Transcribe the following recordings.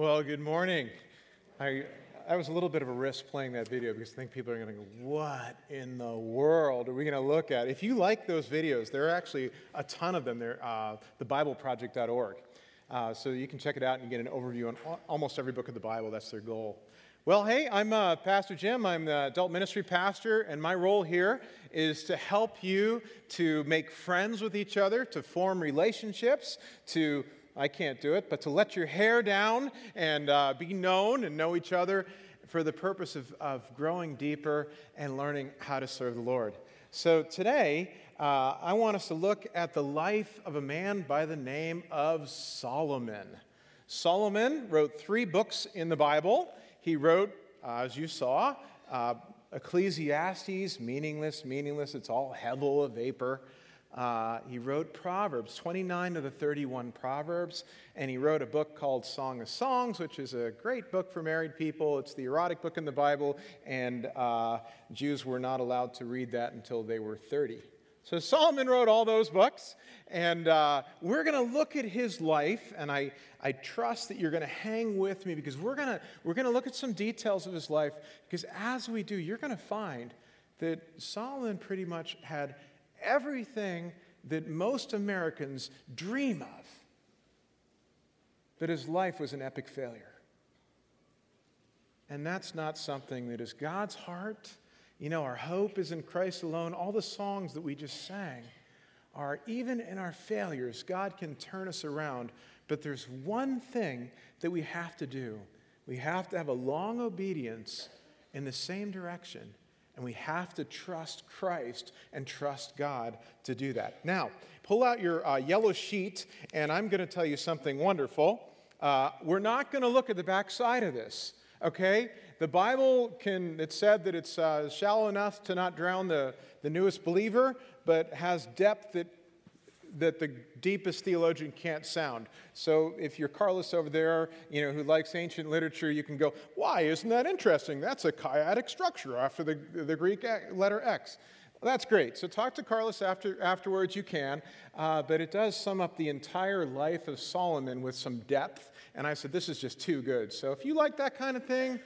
Well, good morning. I, I was a little bit of a risk playing that video because I think people are going to go, What in the world are we going to look at? If you like those videos, there are actually a ton of them. They're uh, thebibleproject.org. Uh, so you can check it out and get an overview on almost every book of the Bible. That's their goal. Well, hey, I'm uh, Pastor Jim. I'm the adult ministry pastor, and my role here is to help you to make friends with each other, to form relationships, to I can't do it, but to let your hair down and uh, be known and know each other for the purpose of, of growing deeper and learning how to serve the Lord. So today, uh, I want us to look at the life of a man by the name of Solomon. Solomon wrote three books in the Bible. He wrote, uh, as you saw, uh, Ecclesiastes, meaningless, meaningless, it's all hevel, a vapor. Uh, he wrote Proverbs, 29 of the 31 Proverbs, and he wrote a book called Song of Songs, which is a great book for married people. It's the erotic book in the Bible, and uh, Jews were not allowed to read that until they were 30. So Solomon wrote all those books, and uh, we're going to look at his life, and I, I trust that you're going to hang with me because we're going we're going to look at some details of his life, because as we do, you're going to find that Solomon pretty much had everything that most Americans dream of, but his life was an epic failure. And that's not something that is God's heart. You know, our hope is in Christ alone. All the songs that we just sang are even in our failures, God can turn us around. But there's one thing that we have to do we have to have a long obedience in the same direction and we have to trust Christ and trust God to do that. Now, pull out your uh, yellow sheet, and I'm going to tell you something wonderful. Uh, we're not going to look at the backside of this, okay? The Bible can, it said that it's uh, shallow enough to not drown the, the newest believer, but has depth that that the deepest theologian can't sound. So if you're Carlos over there, you know, who likes ancient literature, you can go, why, isn't that interesting? That's a chiastic structure after the, the Greek letter X. Well, that's great. So talk to Carlos after, afterwards, you can. Uh, but it does sum up the entire life of Solomon with some depth. And I said, this is just too good. So if you like that kind of thing,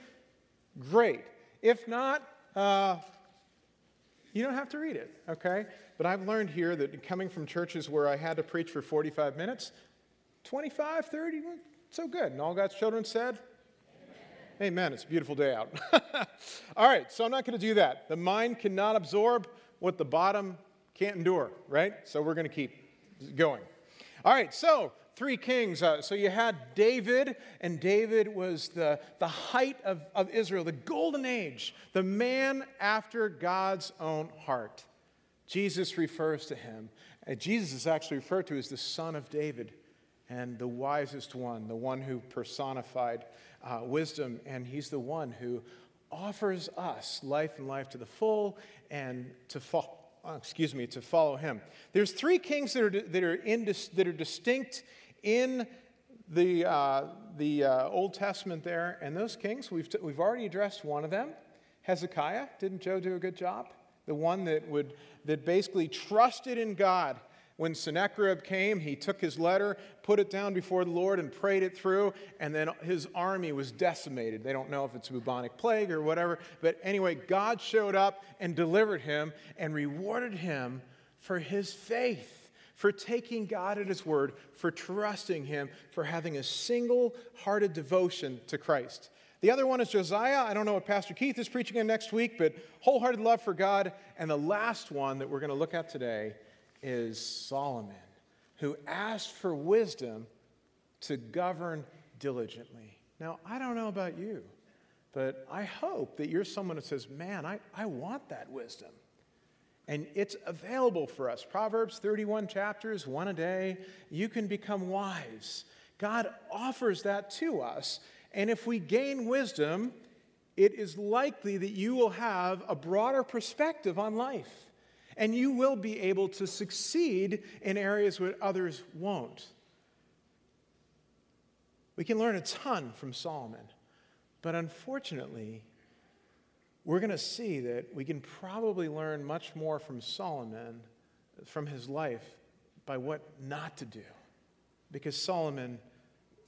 great. If not, uh, you don't have to read it, okay? But I've learned here that coming from churches where I had to preach for 45 minutes, 25, 30, so good. And all God's children said, Amen. Amen. It's a beautiful day out. all right, so I'm not going to do that. The mind cannot absorb what the bottom can't endure, right? So we're going to keep going. All right, so three kings. Uh, so you had David, and David was the, the height of, of Israel, the golden age, the man after God's own heart. Jesus refers to him. And Jesus is actually referred to as the son of David and the wisest one, the one who personified uh, wisdom, and he's the one who offers us life and life to the full and to follow. Uh, excuse me, to follow him. There's three kings that are, that are, in, that are distinct in the, uh, the uh, Old Testament there, and those kings, we've, t- we've already addressed one of them Hezekiah. Didn't Joe do a good job? The one that, would, that basically trusted in God. When Sennacherib came, he took his letter, put it down before the Lord, and prayed it through, and then his army was decimated. They don't know if it's bubonic plague or whatever, but anyway, God showed up and delivered him and rewarded him for his faith for taking God at His word, for trusting Him, for having a single hearted devotion to Christ. The other one is Josiah. I don't know what Pastor Keith is preaching in next week, but wholehearted love for God. And the last one that we're going to look at today is Solomon, who asked for wisdom to govern diligently. Now, I don't know about you, but I hope that you're someone that says, Man, I, I want that wisdom. And it's available for us. Proverbs 31 chapters, one a day. You can become wise. God offers that to us. And if we gain wisdom, it is likely that you will have a broader perspective on life. And you will be able to succeed in areas where others won't. We can learn a ton from Solomon. But unfortunately, we're going to see that we can probably learn much more from Solomon, from his life, by what not to do. Because Solomon,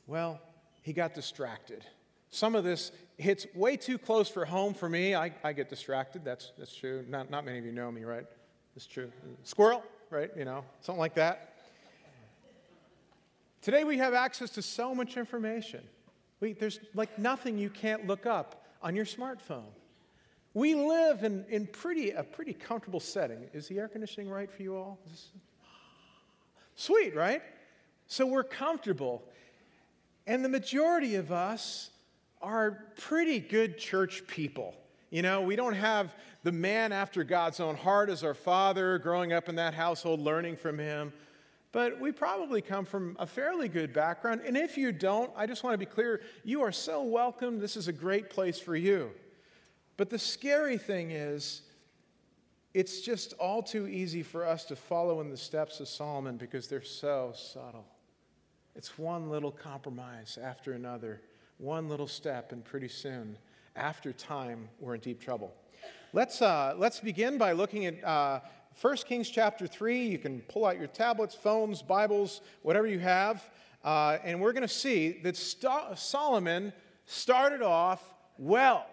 well, he got distracted. Some of this hits way too close for home for me. I, I get distracted. That's, that's true. Not, not many of you know me, right? That's true. Squirrel, right? You know, something like that. Today we have access to so much information. We, there's like nothing you can't look up on your smartphone. We live in, in pretty, a pretty comfortable setting. Is the air conditioning right for you all? Sweet, right? So we're comfortable. And the majority of us are pretty good church people. You know, we don't have the man after God's own heart as our father, growing up in that household, learning from him. But we probably come from a fairly good background. And if you don't, I just want to be clear you are so welcome. This is a great place for you. But the scary thing is, it's just all too easy for us to follow in the steps of Solomon because they're so subtle. It's one little compromise after another, one little step, and pretty soon, after time, we're in deep trouble. Let's, uh, let's begin by looking at uh, 1 Kings chapter 3. You can pull out your tablets, phones, Bibles, whatever you have. Uh, and we're going to see that St- Solomon started off well.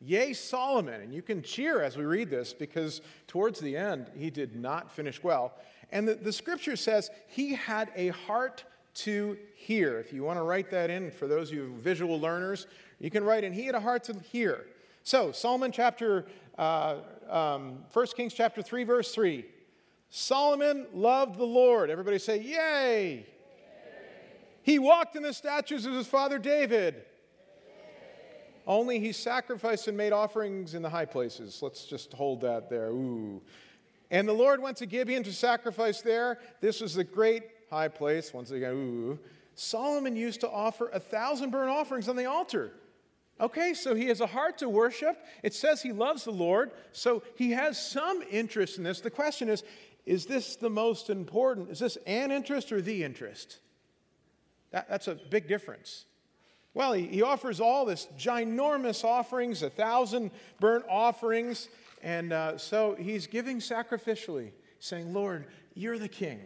Yea, Solomon. And you can cheer as we read this because towards the end, he did not finish well. And the, the scripture says he had a heart to hear. If you want to write that in for those of you visual learners, you can write in, he had a heart to hear. So, Solomon chapter, uh, um, 1 Kings chapter 3, verse 3. Solomon loved the Lord. Everybody say, Yay! Yay. He walked in the statutes of his father David only he sacrificed and made offerings in the high places. Let's just hold that there. Ooh. And the Lord went to Gibeon to sacrifice there. This was the great high place. Once again, ooh. Solomon used to offer a thousand burnt offerings on the altar. Okay, so he has a heart to worship. It says he loves the Lord, so he has some interest in this. The question is is this the most important? Is this an interest or the interest? That, that's a big difference. Well, he, he offers all this ginormous offerings, a thousand burnt offerings. And uh, so he's giving sacrificially, saying, Lord, you're the king.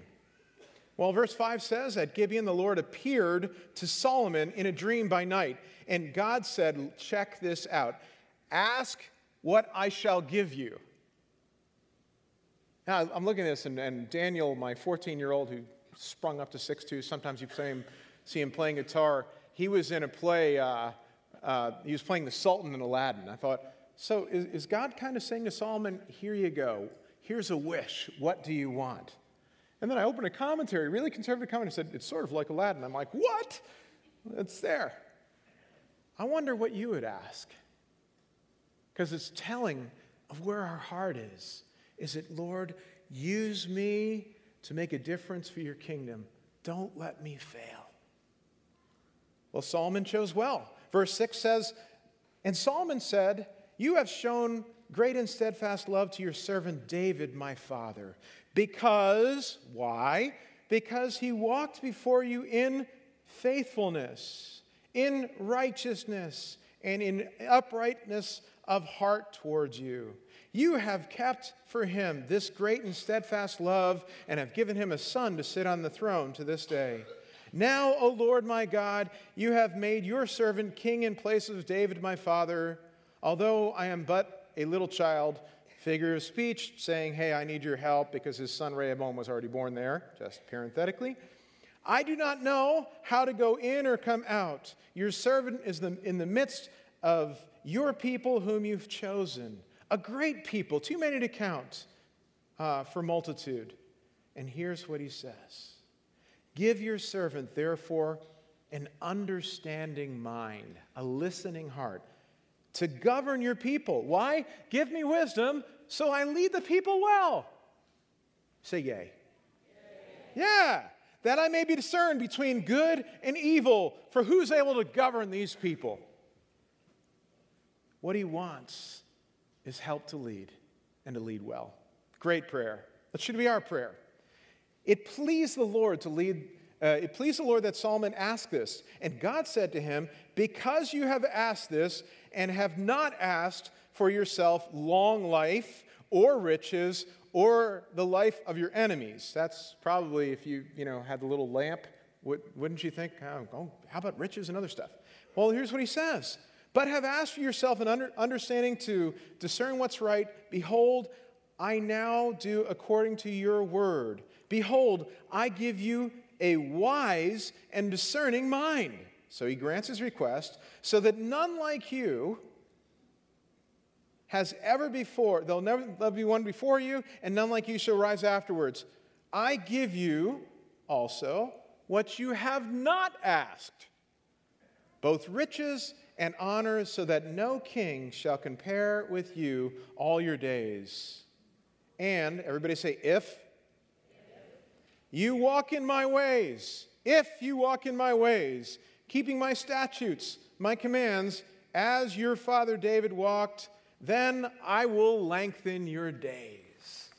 Well, verse 5 says, At Gibeon, the Lord appeared to Solomon in a dream by night. And God said, Check this out. Ask what I shall give you. Now, I'm looking at this, and, and Daniel, my 14 year old who sprung up to 6'2, sometimes you him, see him playing guitar he was in a play, uh, uh, he was playing the Sultan in Aladdin. I thought, so is, is God kind of saying to Solomon, here you go, here's a wish, what do you want? And then I opened a commentary, really conservative commentary, said, it's sort of like Aladdin. I'm like, what? It's there. I wonder what you would ask. Because it's telling of where our heart is. Is it, Lord, use me to make a difference for your kingdom? Don't let me fail. Well, Solomon chose well. Verse 6 says, And Solomon said, You have shown great and steadfast love to your servant David, my father. Because, why? Because he walked before you in faithfulness, in righteousness, and in uprightness of heart towards you. You have kept for him this great and steadfast love, and have given him a son to sit on the throne to this day. Now, O Lord my God, you have made your servant king in place of David my father, although I am but a little child. Figure of speech saying, Hey, I need your help because his son Rehoboam was already born there, just parenthetically. I do not know how to go in or come out. Your servant is in the midst of your people whom you've chosen, a great people, too many to count uh, for multitude. And here's what he says Give your servant, therefore, an understanding mind, a listening heart, to govern your people. Why? Give me wisdom so I lead the people well. Say yay. yay. Yeah, that I may be discerned between good and evil, for who's able to govern these people? What he wants is help to lead and to lead well. Great prayer. That should be our prayer. It pleased the Lord to lead, uh, it pleased the Lord that Solomon asked this. And God said to him, Because you have asked this and have not asked for yourself long life or riches or the life of your enemies. That's probably if you, you know, had the little lamp Wouldn't you think, oh, how about riches and other stuff? Well, here's what he says But have asked for yourself an under, understanding to discern what's right. Behold, I now do according to your word. Behold, I give you a wise and discerning mind. So he grants his request, so that none like you has ever before, there'll never be one before you, and none like you shall rise afterwards. I give you also what you have not asked, both riches and honor, so that no king shall compare with you all your days. And everybody say, if you walk in my ways, if you walk in my ways, keeping my statutes, my commands, as your father David walked, then I will lengthen your days.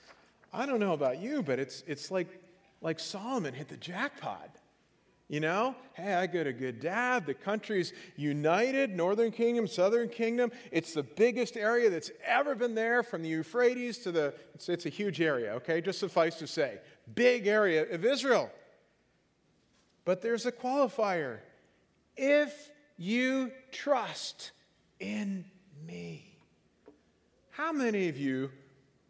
I don't know about you, but it's, it's like, like Solomon hit the jackpot. You know, hey, I got a good dad. The country's united, Northern Kingdom, Southern Kingdom. It's the biggest area that's ever been there from the Euphrates to the, it's, it's a huge area, okay? Just suffice to say, big area of Israel. But there's a qualifier if you trust in me. How many of you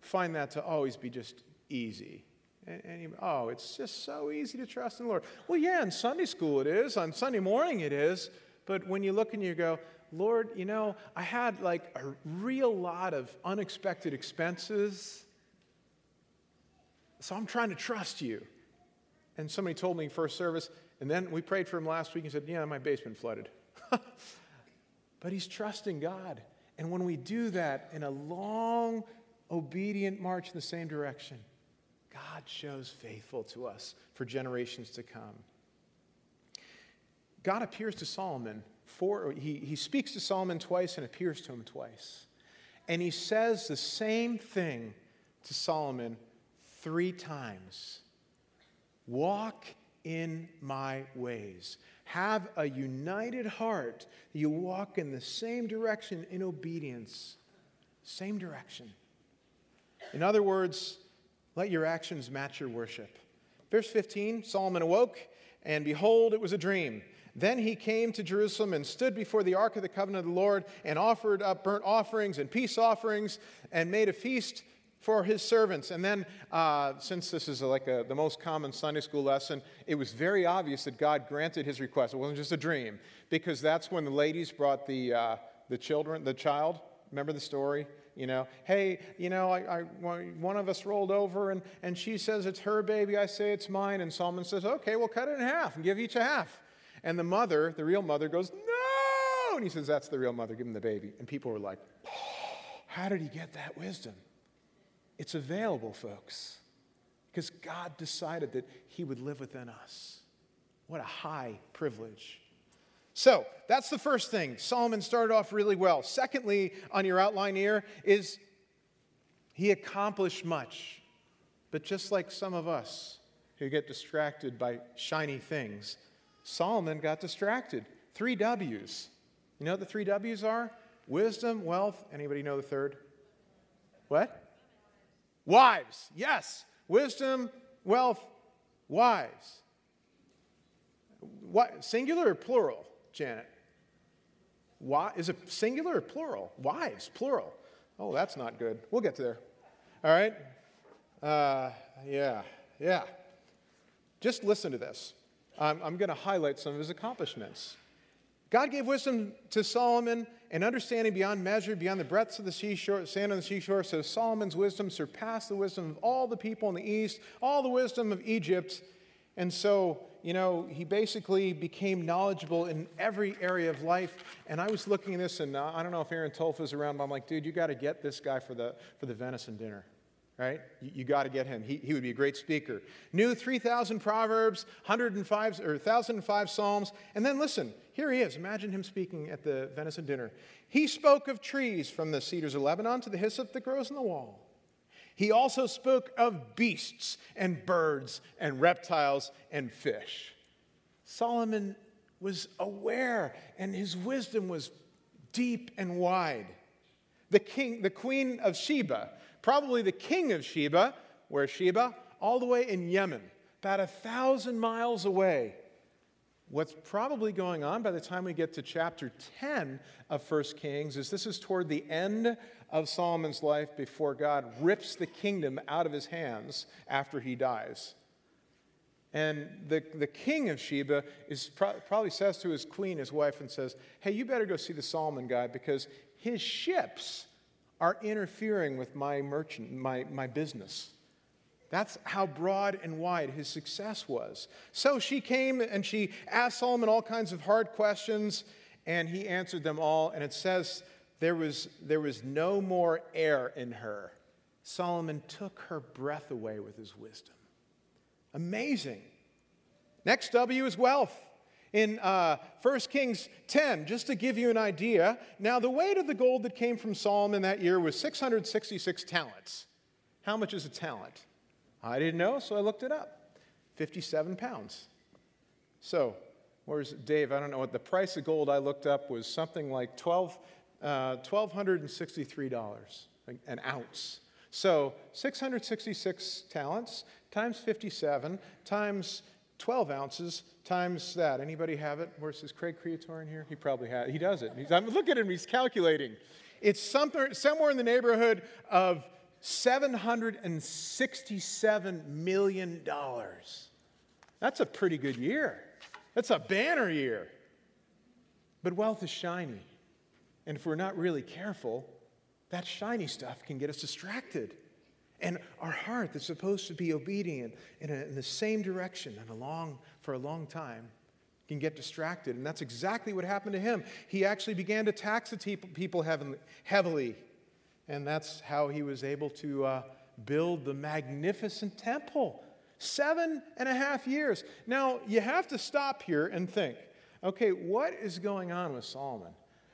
find that to always be just easy? And, you, oh, it's just so easy to trust in the Lord. Well, yeah, in Sunday school it is. On Sunday morning it is. But when you look and you go, Lord, you know, I had like a real lot of unexpected expenses. So I'm trying to trust you. And somebody told me first service, and then we prayed for him last week and said, Yeah, my basement flooded. but he's trusting God. And when we do that in a long, obedient march in the same direction, God shows faithful to us for generations to come. God appears to Solomon for he, he speaks to Solomon twice and appears to him twice. And he says the same thing to Solomon three times. Walk in my ways. Have a united heart. You walk in the same direction in obedience. Same direction. In other words, let your actions match your worship. Verse 15 Solomon awoke, and behold, it was a dream. Then he came to Jerusalem and stood before the ark of the covenant of the Lord and offered up burnt offerings and peace offerings and made a feast for his servants. And then, uh, since this is like a, the most common Sunday school lesson, it was very obvious that God granted his request. It wasn't just a dream, because that's when the ladies brought the, uh, the children, the child. Remember the story? You know, hey, you know, I, I, one of us rolled over and, and she says it's her baby. I say it's mine. And Solomon says, okay, we'll cut it in half and give each a half. And the mother, the real mother, goes, no. And he says, that's the real mother. Give him the baby. And people were like, oh, how did he get that wisdom? It's available, folks, because God decided that He would live within us. What a high privilege. So that's the first thing. Solomon started off really well. Secondly, on your outline here, is he accomplished much. But just like some of us who get distracted by shiny things, Solomon got distracted. Three W's. You know what the three W's are? Wisdom, wealth. Anybody know the third? What? Wives, yes. Wisdom, wealth, wives. What, singular or plural, Janet? Why, is it singular or plural? Wives, plural. Oh, that's not good. We'll get there. All right? Uh, yeah, yeah. Just listen to this. I'm, I'm going to highlight some of his accomplishments. God gave wisdom to Solomon and understanding beyond measure, beyond the breadths of the seashore, sand on the seashore. So Solomon's wisdom surpassed the wisdom of all the people in the east, all the wisdom of Egypt. And so, you know, he basically became knowledgeable in every area of life. And I was looking at this, and uh, I don't know if Aaron Tolf around, but I'm like, dude, you got to get this guy for the, for the venison dinner right? You, you got to get him. He, he would be a great speaker. Knew 3,000 Proverbs, 105 or 1,005 Psalms. And then listen, here he is. Imagine him speaking at the venison dinner. He spoke of trees from the cedars of Lebanon to the hyssop that grows in the wall. He also spoke of beasts and birds and reptiles and fish. Solomon was aware, and his wisdom was deep and wide. The king, the queen of Sheba, probably the king of Sheba, where Sheba, all the way in Yemen, about a thousand miles away. What's probably going on by the time we get to chapter 10 of 1 Kings is this is toward the end of Solomon's life before God rips the kingdom out of his hands after he dies. And the, the king of Sheba is pro- probably says to his queen, his wife, and says, Hey, you better go see the Solomon guy because his ships are interfering with my merchant, my, my business. That's how broad and wide his success was. So she came and she asked Solomon all kinds of hard questions, and he answered them all. And it says there was, there was no more air in her. Solomon took her breath away with his wisdom. Amazing. Next W is wealth. In uh, 1 Kings 10, just to give you an idea, now the weight of the gold that came from Solomon that year was 666 talents. How much is a talent? I didn't know, so I looked it up 57 pounds. So, where's Dave? I don't know what the price of gold I looked up was something like 12, uh, $1,263 an ounce. So, 666 talents times 57 times 12 ounces times that. Anybody have it? Where's his Craig Creator in here? He probably has. He does it. He's, I'm, look at him. He's calculating. It's something, somewhere in the neighborhood of $767 million. That's a pretty good year. That's a banner year. But wealth is shiny. And if we're not really careful, that shiny stuff can get us distracted. And our heart that's supposed to be obedient in, a, in the same direction and a long, for a long time can get distracted. And that's exactly what happened to him. He actually began to tax the people heavily and that's how he was able to uh, build the magnificent temple. Seven and a half years. Now, you have to stop here and think okay, what is going on with Solomon?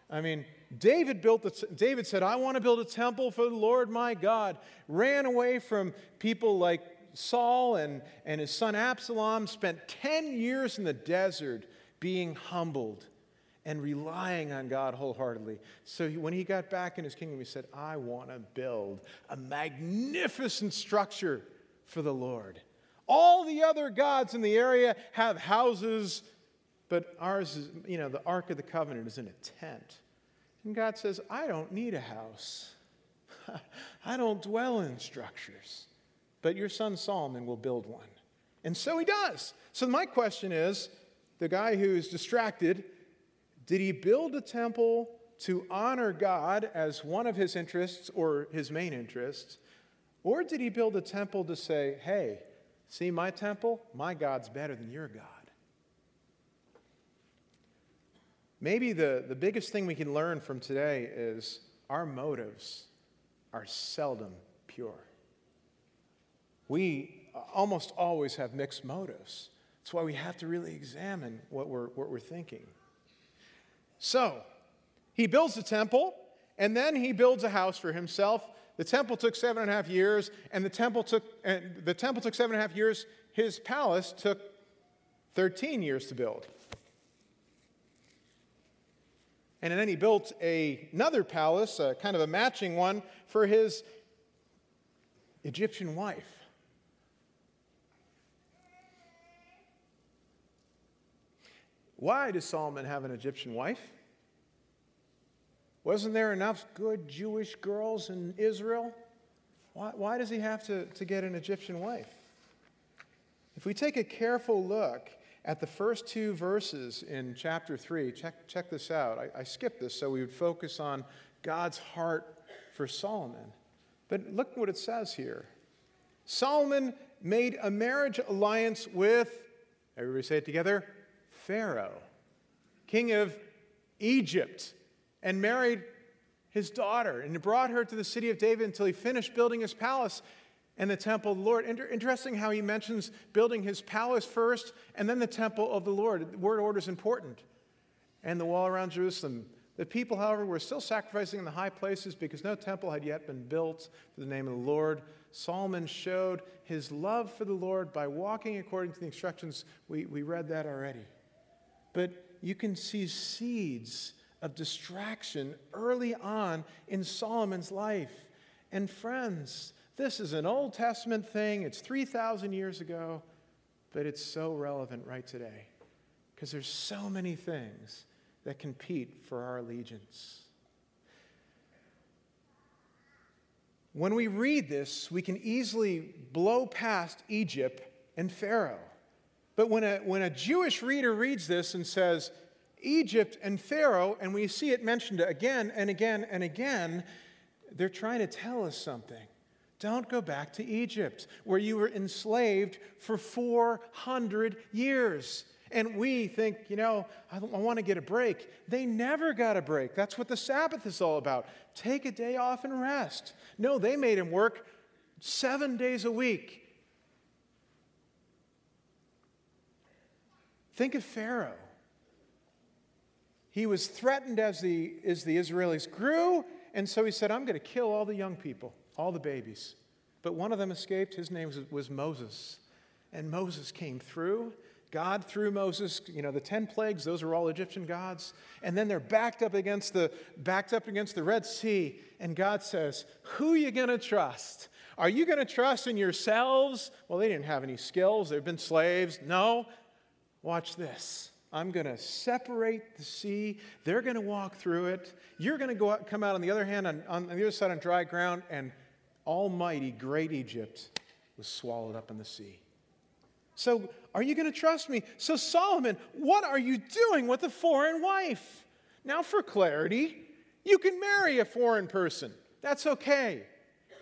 I mean, David built the, David said, I want to build a temple for the Lord my God. Ran away from people like Saul and, and his son Absalom, spent 10 years in the desert being humbled and relying on God wholeheartedly. So when he got back in his kingdom, he said, I want to build a magnificent structure for the Lord. All the other gods in the area have houses, but ours is, you know, the Ark of the Covenant is in a tent. And God says, I don't need a house. I don't dwell in structures. But your son Solomon will build one. And so he does. So my question is the guy who's distracted did he build a temple to honor God as one of his interests or his main interests? Or did he build a temple to say, hey, see my temple? My God's better than your God? Maybe the, the biggest thing we can learn from today is our motives are seldom pure. We almost always have mixed motives. That's why we have to really examine what we're, what we're thinking. So, he builds the temple, and then he builds a house for himself. The temple took seven and a half years, and the temple took, and the temple took seven and a half years. His palace took 13 years to build. And then he built a, another palace, a kind of a matching one, for his Egyptian wife. Why does Solomon have an Egyptian wife? Wasn't there enough good Jewish girls in Israel? Why, why does he have to, to get an Egyptian wife? If we take a careful look at the first two verses in chapter 3, check, check this out. I, I skipped this so we would focus on God's heart for Solomon. But look what it says here Solomon made a marriage alliance with, everybody say it together, Pharaoh, king of Egypt, and married his daughter and brought her to the city of David until he finished building his palace and the temple of the Lord. Inter- interesting how he mentions building his palace first and then the temple of the Lord. The word order is important. And the wall around Jerusalem. The people, however, were still sacrificing in the high places because no temple had yet been built for the name of the Lord. Solomon showed his love for the Lord by walking according to the instructions. We, we read that already. But you can see seeds of distraction early on in Solomon's life. And friends, this is an Old Testament thing, it's 3,000 years ago, but it's so relevant right today. because there's so many things that compete for our allegiance. When we read this, we can easily blow past Egypt and Pharaoh. But when a, when a Jewish reader reads this and says, Egypt and Pharaoh, and we see it mentioned again and again and again, they're trying to tell us something. Don't go back to Egypt, where you were enslaved for 400 years. And we think, you know, I, I want to get a break. They never got a break. That's what the Sabbath is all about. Take a day off and rest. No, they made him work seven days a week. Think of Pharaoh. He was threatened as the, as the Israelis grew, and so he said, I'm going to kill all the young people, all the babies. But one of them escaped. His name was, was Moses. And Moses came through God through Moses, you know, the 10 plagues, those are all Egyptian gods. And then they're backed up against the backed up against the Red Sea, and God says, "Who are you going to trust? Are you going to trust in yourselves?" Well, they didn't have any skills. They've been slaves. No. Watch this. I'm going to separate the sea. They're going to walk through it. You're going to go out, come out on the other hand on, on the other side on dry ground and almighty great Egypt was swallowed up in the sea. So, are you going to trust me? So, Solomon, what are you doing with a foreign wife? Now, for clarity, you can marry a foreign person. That's okay.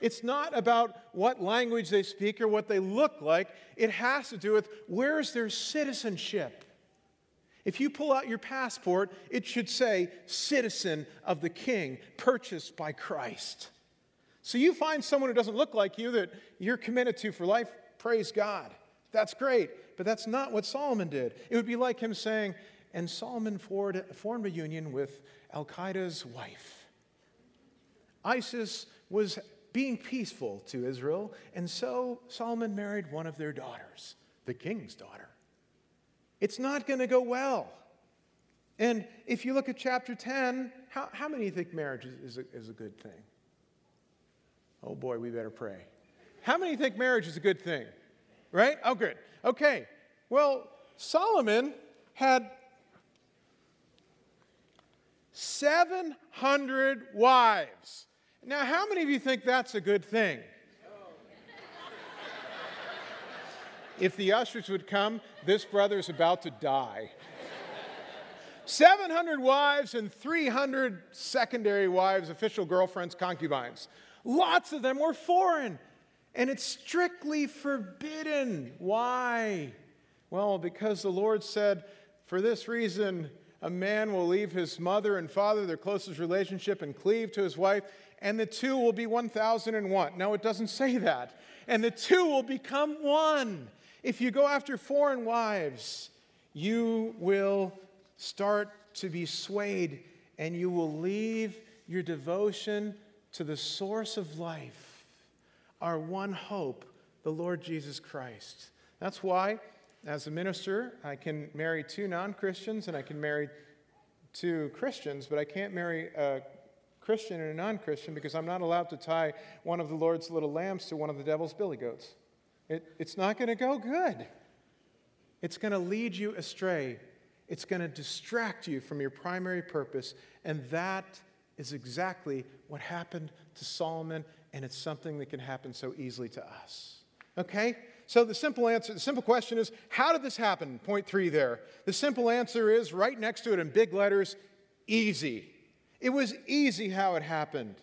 It's not about what language they speak or what they look like, it has to do with where's their citizenship. If you pull out your passport, it should say citizen of the king, purchased by Christ. So you find someone who doesn't look like you that you're committed to for life, praise God. That's great, but that's not what Solomon did. It would be like him saying, and Solomon formed a union with Al Qaeda's wife. ISIS was being peaceful to Israel, and so Solomon married one of their daughters, the king's daughter. It's not going to go well. And if you look at chapter 10, how, how many think marriage is, is, a, is a good thing? Oh boy, we better pray. How many think marriage is a good thing? right? Oh, good. Okay. Well, Solomon had 700 wives. Now, how many of you think that's a good thing? if the ushers would come, this brother is about to die. 700 wives and 300 secondary wives, official girlfriends, concubines. Lots of them were foreign. And it's strictly forbidden. Why? Well, because the Lord said, for this reason, a man will leave his mother and father, their closest relationship, and cleave to his wife, and the two will be 1,001. No, it doesn't say that. And the two will become one. If you go after foreign wives, you will start to be swayed and you will leave your devotion to the source of life our one hope, the Lord Jesus Christ. That's why, as a minister, I can marry two non Christians and I can marry two Christians, but I can't marry a Christian and a non Christian because I'm not allowed to tie one of the Lord's little lambs to one of the devil's billy goats. It, it's not going to go good. It's going to lead you astray. It's going to distract you from your primary purpose. And that is exactly what happened to Solomon and it's something that can happen so easily to us. Okay? So the simple answer, the simple question is, how did this happen? Point three there. The simple answer is right next to it in big letters, easy. It was easy how it happened.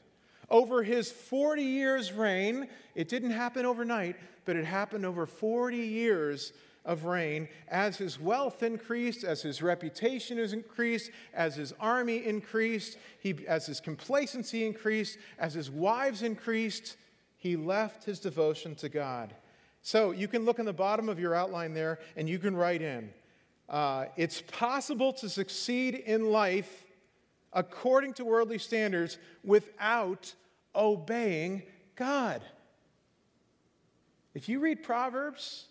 Over his 40 years' reign, it didn't happen overnight, but it happened over 40 years of reign, as his wealth increased, as his reputation is increased, as his army increased, he, as his complacency increased, as his wives increased, he left his devotion to God. So you can look in the bottom of your outline there and you can write in uh, it's possible to succeed in life according to worldly standards without obeying God. If you read Proverbs,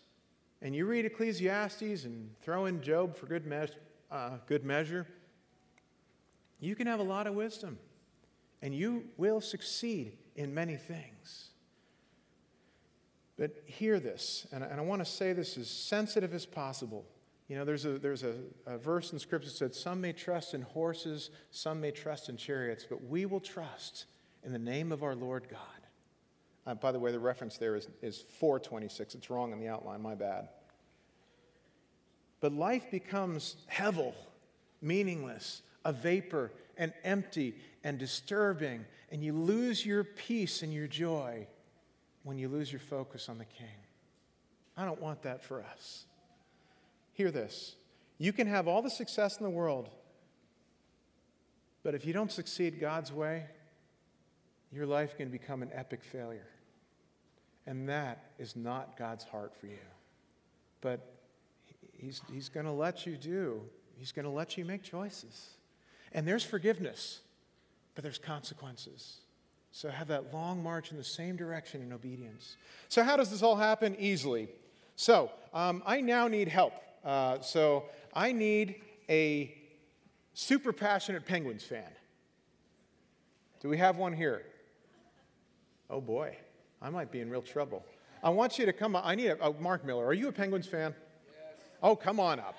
and you read Ecclesiastes and throw in Job for good, me- uh, good measure, you can have a lot of wisdom and you will succeed in many things. But hear this, and I, and I want to say this as sensitive as possible. You know, there's a, there's a, a verse in Scripture that said, Some may trust in horses, some may trust in chariots, but we will trust in the name of our Lord God. Uh, by the way, the reference there is, is 426. It's wrong in the outline, my bad. But life becomes hevel, meaningless, a vapor, and empty and disturbing, and you lose your peace and your joy when you lose your focus on the King. I don't want that for us. Hear this you can have all the success in the world, but if you don't succeed God's way, your life can become an epic failure. And that is not God's heart for you. But He's, he's going to let you do, He's going to let you make choices. And there's forgiveness, but there's consequences. So have that long march in the same direction in obedience. So, how does this all happen? Easily. So, um, I now need help. Uh, so, I need a super passionate Penguins fan. Do we have one here? Oh boy, I might be in real trouble. I want you to come. Up. I need a, oh, Mark Miller. Are you a Penguins fan? Yes. Oh, come on up.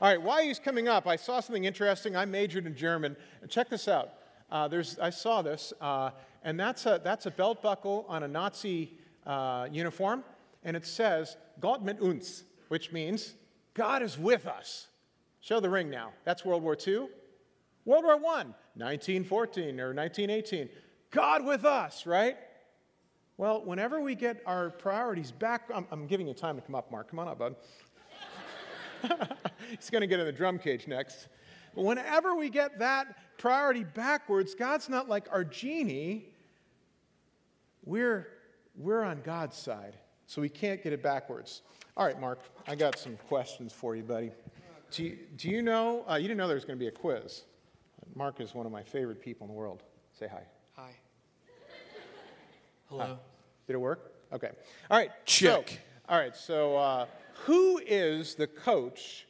All right, while he's coming up, I saw something interesting. I majored in German. Check this out. Uh, there's, I saw this, uh, and that's a, that's a belt buckle on a Nazi uh, uniform, and it says, Gott mit uns, which means God is with us. Show the ring now. That's World War II. World War I, 1914 or 1918. God with us, right? Well, whenever we get our priorities back, I'm, I'm giving you time to come up, Mark. Come on up, bud. He's going to get in the drum cage next. But whenever we get that priority backwards, God's not like our genie. We're, we're on God's side, so we can't get it backwards. All right, Mark, I got some questions for you, buddy. Do you, do you know, uh, you didn't know there was going to be a quiz. Mark is one of my favorite people in the world. Say hi. Hi. Hello. Hi. Did it work? Okay. All right. Check. So, all right. So, uh, who is the coach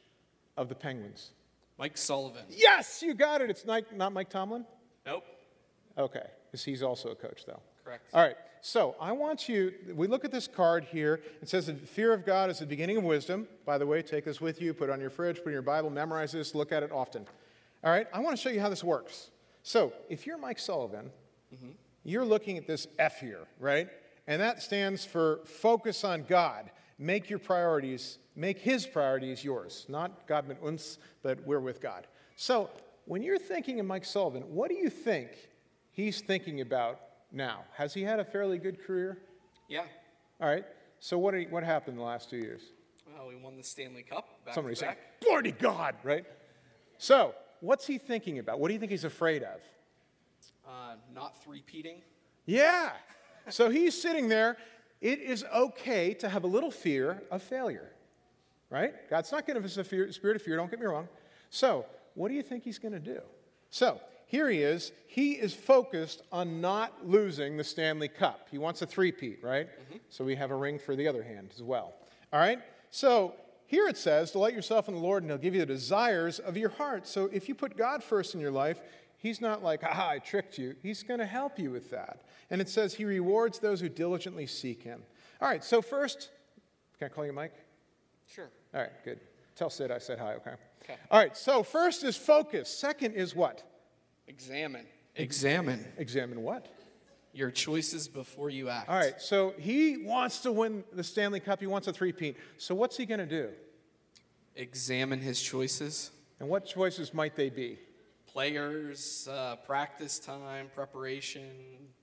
of the Penguins? Mike Sullivan. Yes, you got it. It's not, not Mike Tomlin? Nope. Okay, because he's also a coach, though. Correct. All right, so I want you, we look at this card here. It says the fear of God is the beginning of wisdom. By the way, take this with you, put it on your fridge, put it in your Bible, memorize this, look at it often. All right, I want to show you how this works. So if you're Mike Sullivan, mm-hmm. you're looking at this F here, right? And that stands for focus on God make your priorities, make his priorities yours. Not Gott mit uns, but we're with God. So when you're thinking of Mike Sullivan, what do you think he's thinking about now? Has he had a fairly good career? Yeah. All right. So what, what happened in the last two years? Well, we won the Stanley Cup. Back Somebody say, "Glory to God!" Right. So what's he thinking about? What do you think he's afraid of? Uh, not three-peating. Yeah. So he's sitting there it is okay to have a little fear of failure, right? God's not giving us a fear, spirit of fear, don't get me wrong. So, what do you think he's going to do? So, here he is. He is focused on not losing the Stanley Cup. He wants a three-peat, right? Mm-hmm. So we have a ring for the other hand as well. All right? So here it says, delight yourself in the Lord, and he'll give you the desires of your heart. So if you put God first in your life, He's not like, aha, I tricked you. He's going to help you with that. And it says he rewards those who diligently seek him. All right, so first, can I call you Mike? Sure. All right, good. Tell Sid I said hi, okay? Okay. All right, so first is focus. Second is what? Examine. Examine. Examine what? Your choices before you act. All right, so he wants to win the Stanley Cup. He wants a three-peat. So what's he going to do? Examine his choices. And what choices might they be? Players, uh, practice time, preparation.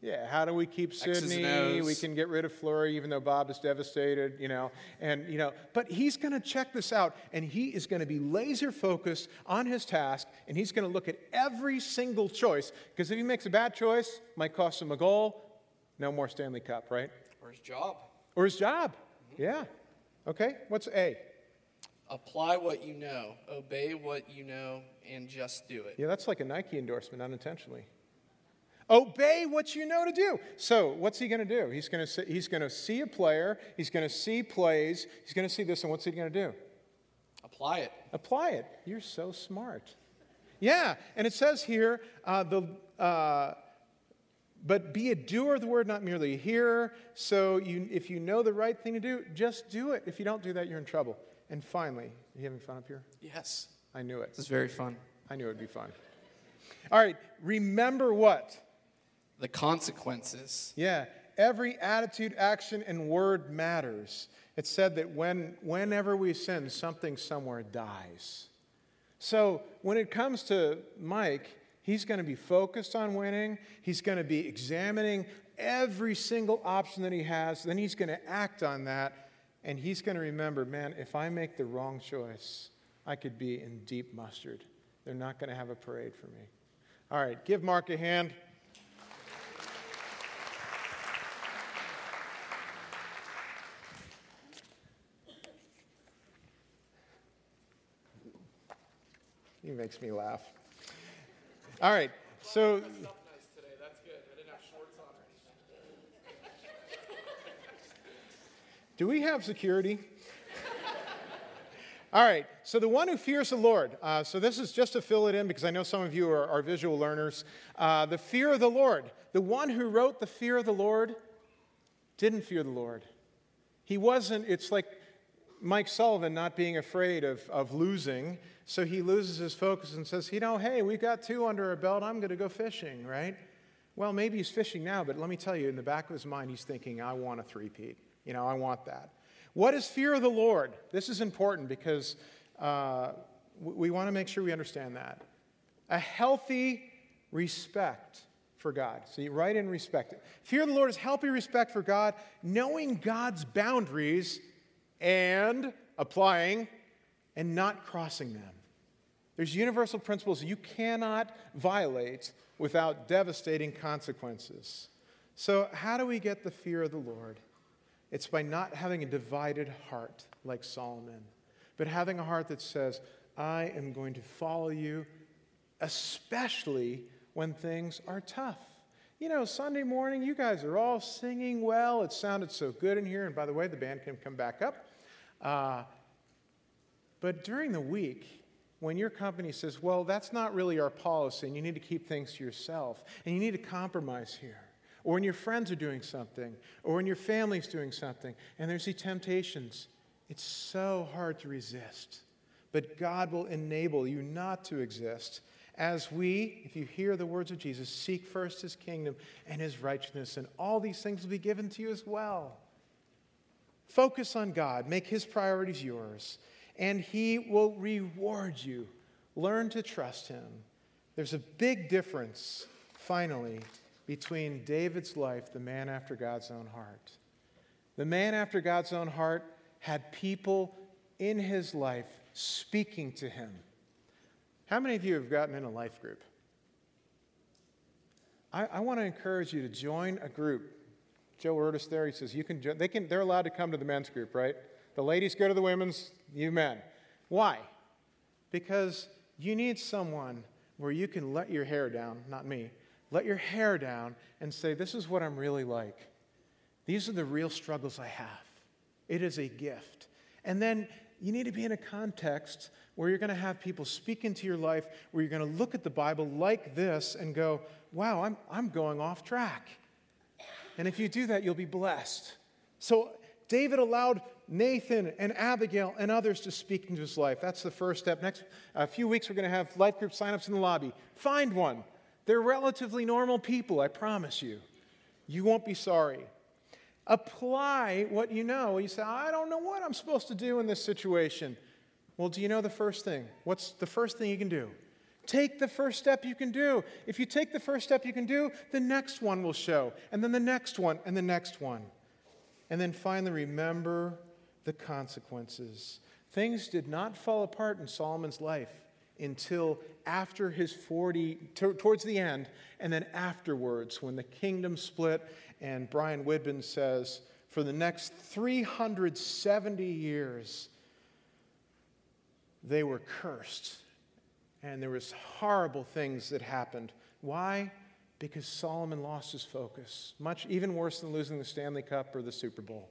Yeah, how do we keep Sidney? We can get rid of Fleury, even though Bob is devastated, you know. And you know, but he's going to check this out, and he is going to be laser focused on his task, and he's going to look at every single choice. Because if he makes a bad choice, might cost him a goal. No more Stanley Cup, right? Or his job. Or his job. Mm-hmm. Yeah. Okay. What's A? Apply what you know, obey what you know, and just do it. Yeah, that's like a Nike endorsement unintentionally. Obey what you know to do. So, what's he going to do? He's going to he's going to see a player, he's going to see plays, he's going to see this, and what's he going to do? Apply it. Apply it. You're so smart. Yeah, and it says here uh, the uh, but be a doer of the word, not merely a hearer. So you, if you know the right thing to do, just do it. If you don't do that, you're in trouble. And finally, are you having fun up here? Yes. I knew it. This is very fun. I knew it would be fun. All right, remember what? The consequences. Yeah, every attitude, action, and word matters. It's said that when, whenever we sin, something somewhere dies. So when it comes to Mike, he's going to be focused on winning. He's going to be examining every single option that he has. Then he's going to act on that. And he's going to remember, man, if I make the wrong choice, I could be in deep mustard. They're not going to have a parade for me. All right, give Mark a hand. He makes me laugh. All right, so do we have security? All right, so the one who fears the Lord. Uh, so this is just to fill it in because I know some of you are, are visual learners. Uh, the fear of the Lord. The one who wrote the fear of the Lord didn't fear the Lord. He wasn't, it's like Mike Sullivan not being afraid of, of losing. So he loses his focus and says, you know, hey, we've got two under our belt. I'm going to go fishing, right? Well, maybe he's fishing now, but let me tell you, in the back of his mind, he's thinking, I want a three-peat. You know, I want that. What is fear of the Lord? This is important because uh, we want to make sure we understand that. A healthy respect for God. See, right in respect. Fear of the Lord is healthy respect for God, knowing God's boundaries and applying and not crossing them. There's universal principles you cannot violate without devastating consequences. So, how do we get the fear of the Lord? It's by not having a divided heart like Solomon, but having a heart that says, I am going to follow you, especially when things are tough. You know, Sunday morning, you guys are all singing well. It sounded so good in here. And by the way, the band can come back up. Uh, but during the week, when your company says, well, that's not really our policy, and you need to keep things to yourself, and you need to compromise here, or when your friends are doing something, or when your family's doing something, and there's these temptations, it's so hard to resist. But God will enable you not to exist as we, if you hear the words of Jesus, seek first his kingdom and his righteousness, and all these things will be given to you as well. Focus on God, make his priorities yours, and he will reward you. Learn to trust him. There's a big difference, finally, between David's life, the man after God's own heart. The man after God's own heart had people in his life speaking to him. How many of you have gotten in a life group? I, I want to encourage you to join a group. Joe Urtis there, he says you can, they can, they're allowed to come to the men's group, right? The ladies go to the women's, you men. Why? Because you need someone where you can let your hair down, not me, let your hair down and say, This is what I'm really like. These are the real struggles I have. It is a gift. And then you need to be in a context where you're going to have people speak into your life, where you're going to look at the Bible like this and go, wow, I'm, I'm going off track. And if you do that, you'll be blessed. So David allowed Nathan and Abigail and others to speak into his life. That's the first step. Next a few weeks, we're going to have life group signups in the lobby. Find one. They're relatively normal people, I promise you. You won't be sorry. Apply what you know. You say, I don't know what I'm supposed to do in this situation. Well, do you know the first thing? What's the first thing you can do? Take the first step you can do. If you take the first step you can do, the next one will show, and then the next one, and the next one. And then finally, remember the consequences. Things did not fall apart in Solomon's life until after his 40, t- towards the end, and then afterwards when the kingdom split. And Brian Widman says, for the next 370 years, they were cursed. And there was horrible things that happened. Why? Because Solomon lost his focus. Much even worse than losing the Stanley Cup or the Super Bowl.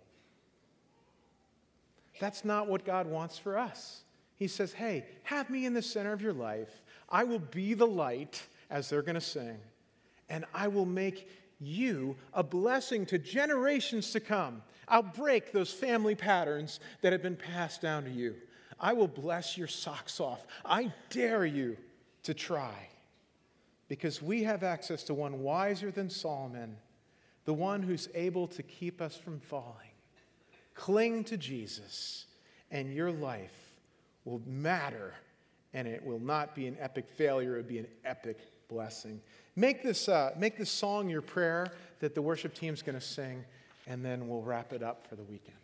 That's not what God wants for us. He says, Hey, have me in the center of your life. I will be the light, as they're going to sing, and I will make you a blessing to generations to come. I'll break those family patterns that have been passed down to you. I will bless your socks off. I dare you to try because we have access to one wiser than Solomon, the one who's able to keep us from falling. Cling to Jesus, and your life will matter, and it will not be an epic failure, it will be an epic blessing. Make this, uh, make this song your prayer that the worship team's going to sing, and then we'll wrap it up for the weekend.